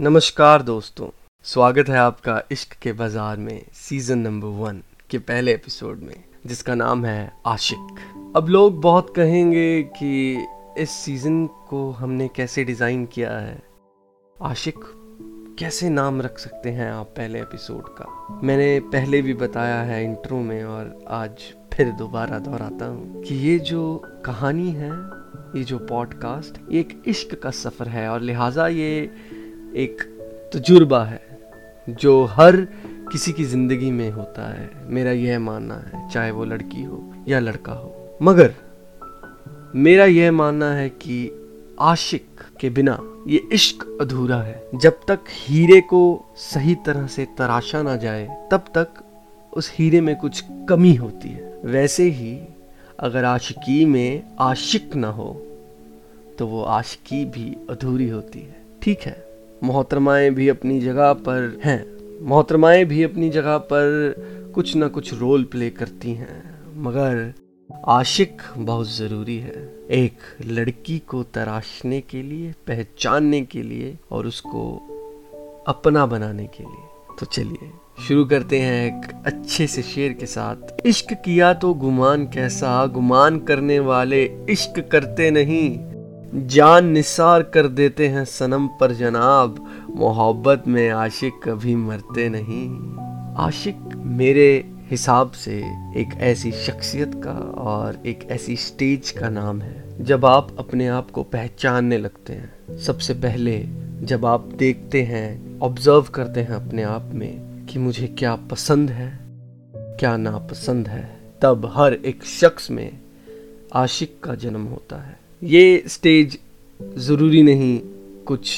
नमस्कार दोस्तों, स्वागत है आपका इश्क के बाज़ार में सीज़न नंबर वन के पहले एपिसोड में, जिसका नाम है आशिक। अब लोग बहुत कहेंगे कि इस सीज़न को हमने कैसे डिज़ाइन किया है। आशिक, कैसे नाम रख सकते हैं आप पहले एपिसोड का? मैंने पहले भी बताया है इंट्रो में और आज फिर दोबारा दोहराता हूँ कि ये जो कहानी है, ये जो पॉडकास्ट एक इश्क का सफ़र है और लिहाजा ये एक तजुर्बा है, जो हर किसी की ज़िंदगी में होता है। मेरा यह मानना है, चाहे वो लड़की हो या लड़का हो। मगर मेरा यह मानना है कि आशिक के बिना ये इश्क अधूरा है। जब तक हीरे को सही तरह से तराशा ना जाए, तब तक उस हीरे में कुछ कमी होती है। वैसे ही अगर आशिकी में आशिक ना हो तो वो आशिकी भी अधूरी होती है। ठीक है? मोहतरमाएँ भी अपनी जगह पर हैं। मोहतरमाएँ भी अपनी जगह पर कुछ ना कुछ रोल प्ले करती हैं। मगर आशिक बहुत ज़रूरी है। एक लड़की को तराशने के लिए, पहचानने के लिए और उसको अपना बनाने के लिए। तो चलिए, शुरू करते हैं एक अच्छे से शेर के साथ। इश्क किया तो गुमान कैसा? गुमान करने वाले इश्क करते नहीं। जान निसार कर देते हैं सनम पर जनाब। मोहब्बत में आशिक कभी मरते नहीं। आशिक मेरे हिसाब से एक ऐसी शख्सियत का और एक ऐसी स्टेज का नाम है। जब आप अपने आप को पहचानने लगते हैं, सबसे पहले जब आप देखते हैं ऑब्ज़र्व करते हैं अपने आप में कि मुझे क्या पसंद है, क्या नापसंद है, तब हर एक शख्स में आशिक का जन्म होता है। ये स्टेज ज़रूरी नहीं कुछ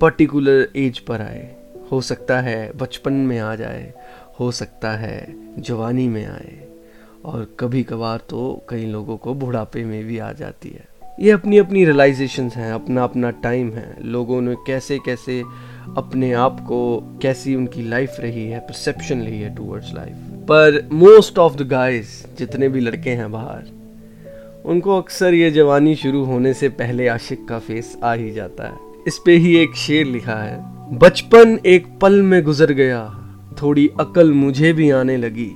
पर्टिकुलर एज पर आए। हो सकता है बचपन में आ जाए, हो सकता है जवानी में आए। और कभी कभार तो कई लोगों को बुढ़ापे में भी आ जाती है। ये अपनी अपनी रियलाइजेशंस हैं अपना अपना टाइम है। लोगों ने कैसे कैसे अपने आप को, कैसी उनकी लाइफ रही है परसेप्शन रही है टूवर्ड्स लाइफ पर मोस्ट ऑफ़ द गाइस जितने भी लड़के हैं बाहर उनको अक्सर ये जवानी शुरू होने से पहले आशिक का फेस आ ही जाता है। इस पे ही एक शेर लिखा है, बचपन एक पल में गुजर गया, थोड़ी अकल मुझे भी आने लगी।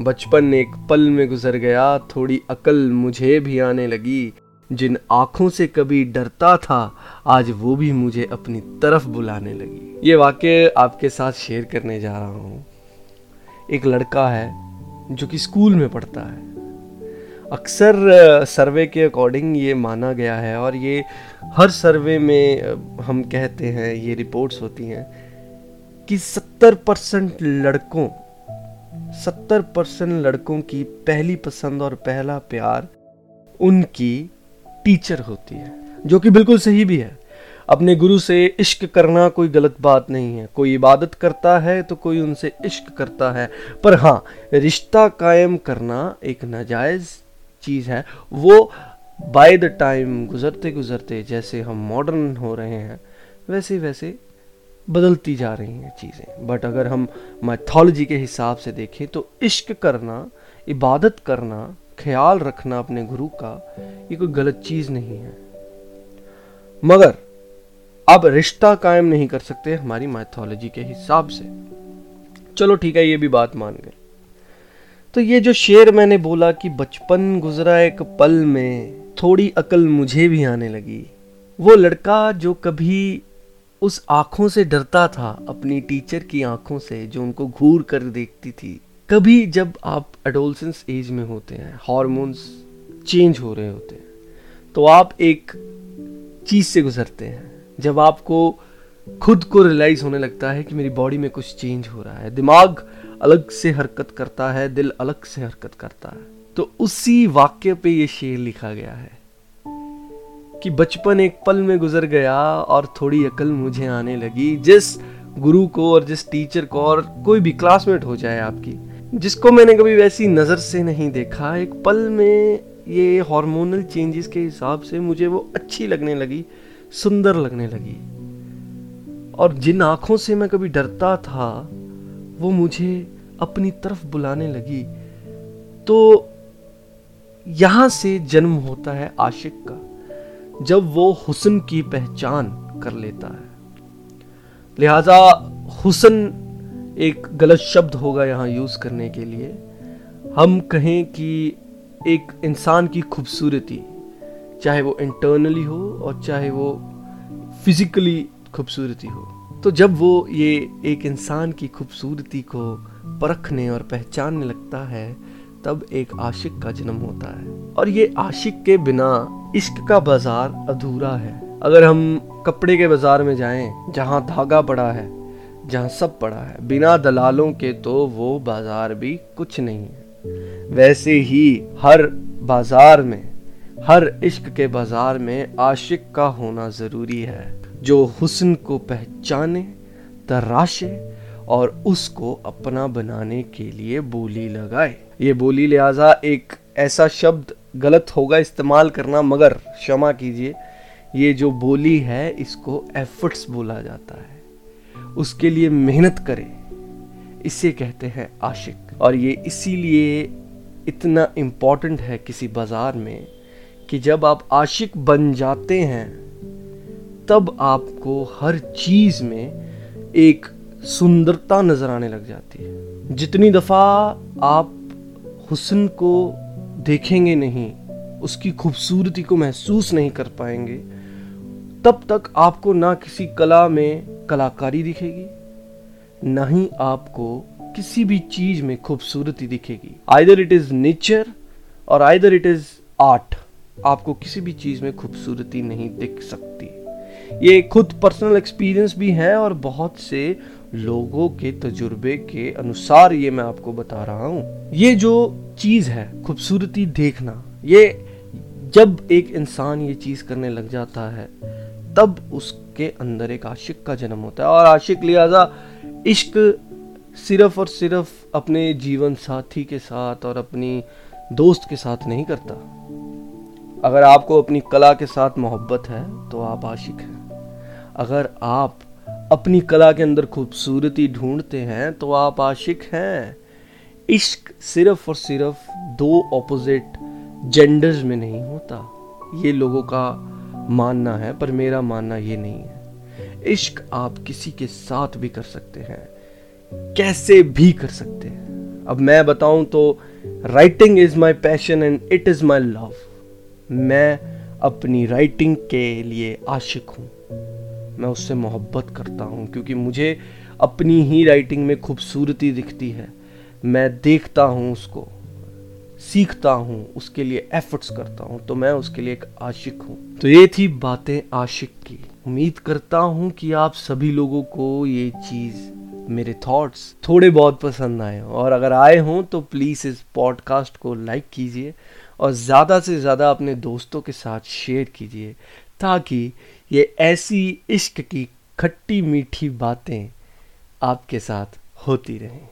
बचपन एक पल में गुजर गया, थोड़ी अकल मुझे भी आने लगी। जिन आँखों से कभी डरता था, आज वो भी मुझे अपनी तरफ़ बुलाने लगी। ये वाक्य आपके साथ शेयर करने जा रहा हूँ। एक लड़का है, जो कि स्कूल में पढ़ता है। अक्सर सर्वे के अकॉर्डिंग ये माना गया है और ये हर सर्वे में हम कहते हैं, ये रिपोर्ट्स होती हैं कि 70 परसेंट लड़कों 70 परसेंट लड़कों की पहली पसंद और पहला प्यार उनकी टीचर होती है, जो कि बिल्कुल सही भी है। अपने गुरु से इश्क करना कोई गलत बात नहीं है। कोई इबादत करता है तो कोई उनसे इश्क करता है। पर हाँ रिश्ता कायम करना एक नाजायज़ चीज़ है, वो बाय द टाइम गुजरते गुजरते जैसे हम मॉडर्न हो रहे हैं वैसे वैसे बदलती जा रही हैं चीज़ें। बट अगर हम मैथोलॉजी के हिसाब से देखें तो इश्क करना, इबादत करना, ख्याल रखना अपने गुरु का, ये कोई गलत चीज़ नहीं है। मगर आप रिश्ता कायम नहीं कर सकते हमारी मैथोलॉजी के हिसाब से। चलो ठीक है, ये भी बात मान गए। तो ये जो शेर मैंने बोला कि बचपन गुजरा एक पल में, थोड़ी अकल मुझे भी आने लगी। वो लड़का जो कभी उस आँखों से डरता था, अपनी टीचर की आँखों से, जो उनको घूर कर देखती थी, कभी जब आप एडोलसेंस एज में होते हैं हॉर्मोन्स चेंज हो रहे होते हैं तो आप एक चीज़ से गुजरते हैं। जब आपको खुद को रियलाइज़ होने लगता है कि मेरी बॉडी में कुछ चेंज हो रहा है, दिमाग अलग से हरकत करता है, दिल अलग से हरकत करता है। तो उसी वाक्य पे ये शेर लिखा गया है कि बचपन एक पल में गुजर गया और थोड़ी अकल मुझे आने लगी। जिस गुरु को और जिस टीचर को और कोई भी क्लासमेट हो जाए आपकी, जिसको मैंने कभी वैसी नज़र से नहीं देखा, एक पल में ये हार्मोनल चेंजेस के हिसाब से मुझे वो अच्छी लगने लगी, सुंदर लगने लगी। और जिन आँखों से मैं कभी डरता था वो मुझे अपनी तरफ़ बुलाने लगी। तो यहाँ से जन्म होता है आशिक का, जब वो हुसन की पहचान कर लेता है। लिहाजा हुसन एक गलत शब्द होगा यहाँ यूज़ करने के लिए। हम कहें कि एक इंसान की खूबसूरती, चाहे वो इंटरनली हो और चाहे वो फिजिकली खूबसूरती हो। तो जब वो ये एक इंसान की खूबसूरती को परखने और पहचानने लगता है, तब एक आशिक का जन्म होता है। और ये आशिक के बिना इश्क का बाज़ार अधूरा है। अगर हम कपड़े के बाज़ार में जाएँ, जहाँ धागा पड़ा है, जहाँ सब पड़ा है, बिना दलालों के तो वो बाज़ार भी कुछ नहीं है। वैसे ही हर बाज़ार में, हर इश्क के बाज़ार में आशिक का होना ज़रूरी है। जो हुस्न को पहचाने, तराशे और उसको अपना बनाने के लिए बोली लगाए। ये बोली लिहाजा एक ऐसा शब्द गलत होगा इस्तेमाल करना, मगर क्षमा कीजिए, ये जो बोली है, इसको एफर्ट्स बोला जाता है। उसके लिए मेहनत करे, इसे कहते हैं आशिक। और ये इसीलिए इतना इम्पोर्टेंट है किसी बाज़ार में कि जब आप आशिक बन जाते हैं तब आपको हर चीज़ में एक सुंदरता नज़र आने लग जाती है। जितनी दफ़ा आप हुसन को देखेंगे नहीं, उसकी खूबसूरती को महसूस नहीं कर पाएँगे, तब तक आपको ना किसी कला में कलाकारी दिखेगी, ना ही आपको किसी भी चीज़ में खूबसूरती दिखेगी। आइदर इट इज़ नेचर और आइदर इट इज़ आर्ट आपको किसी भी चीज़ में खूबसूरती नहीं दिख सकती। ये खुद पर्सनल एक्सपीरियंस भी है और बहुत से लोगों के तजुर्बे के अनुसार ये मैं आपको बता रहा हूँ। ये जो चीज़ है, खूबसूरती देखना, ये जब एक इंसान ये चीज़ करने लग जाता है, तब उसके अंदर एक आशिक का जन्म होता है। और आशिक लिहाजा इश्क सिर्फ़ और सिर्फ़ अपने जीवन साथी के साथ और अपनी दोस्त के साथ नहीं करता। अगर आपको अपनी कला के साथ मोहब्बत है तो आप आशिक हैं। अगर आप अपनी कला के अंदर खूबसूरती ढूंढते हैं तो आप आशिक हैं। इश्क सिर्फ़ और सिर्फ़ दो ऑपोजिट जेंडर्स में नहीं होता। ये लोगों का मानना है, पर मेरा मानना ये नहीं है। इश्क आप किसी के साथ भी कर सकते हैं। कैसे भी कर सकते हैं। अब मैं बताऊँ तो writing is my passion and it is my love मैं अपनी राइटिंग के लिए आशिक हूँ। मैं उससे मोहब्बत करता हूँ, क्योंकि मुझे अपनी ही राइटिंग में खूबसूरती दिखती है। मैं देखता हूँ उसको, सीखता हूँ, उसके लिए एफर्ट्स करता हूँ तो मैं उसके लिए एक आशिक हूँ। तो ये थी बातें आशिक की। उम्मीद करता हूँ कि आप सभी लोगों को ये चीज़, मेरे थॉट्स थोड़े बहुत पसंद आए हों। और अगर आए हों तो प्लीज़ इस पॉडकास्ट को लाइक कीजिए और ज़्यादा से ज़्यादा अपने दोस्तों के साथ शेयर कीजिए। ताकि ये ऐसी इश्क की खट्टी मीठी बातें आपके साथ होती रहें।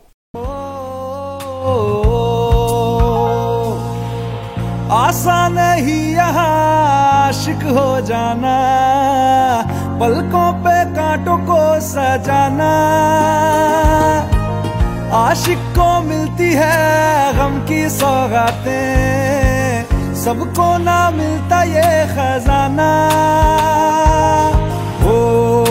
आसान नहीं आशिक हो जाना, पलकों पे कांटों को सजाना। आशिक को मिलती है गम की सौगातें सबको ना मिलता ये खजाना। बातों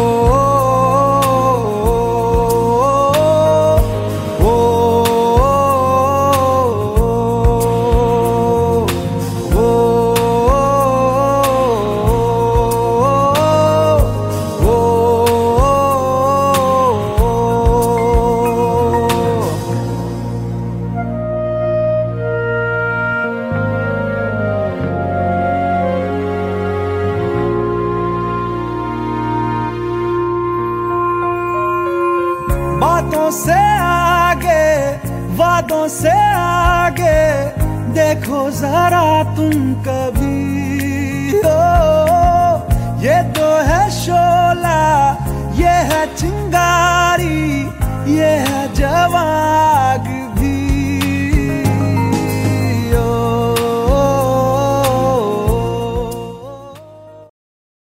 जरा तुम कभी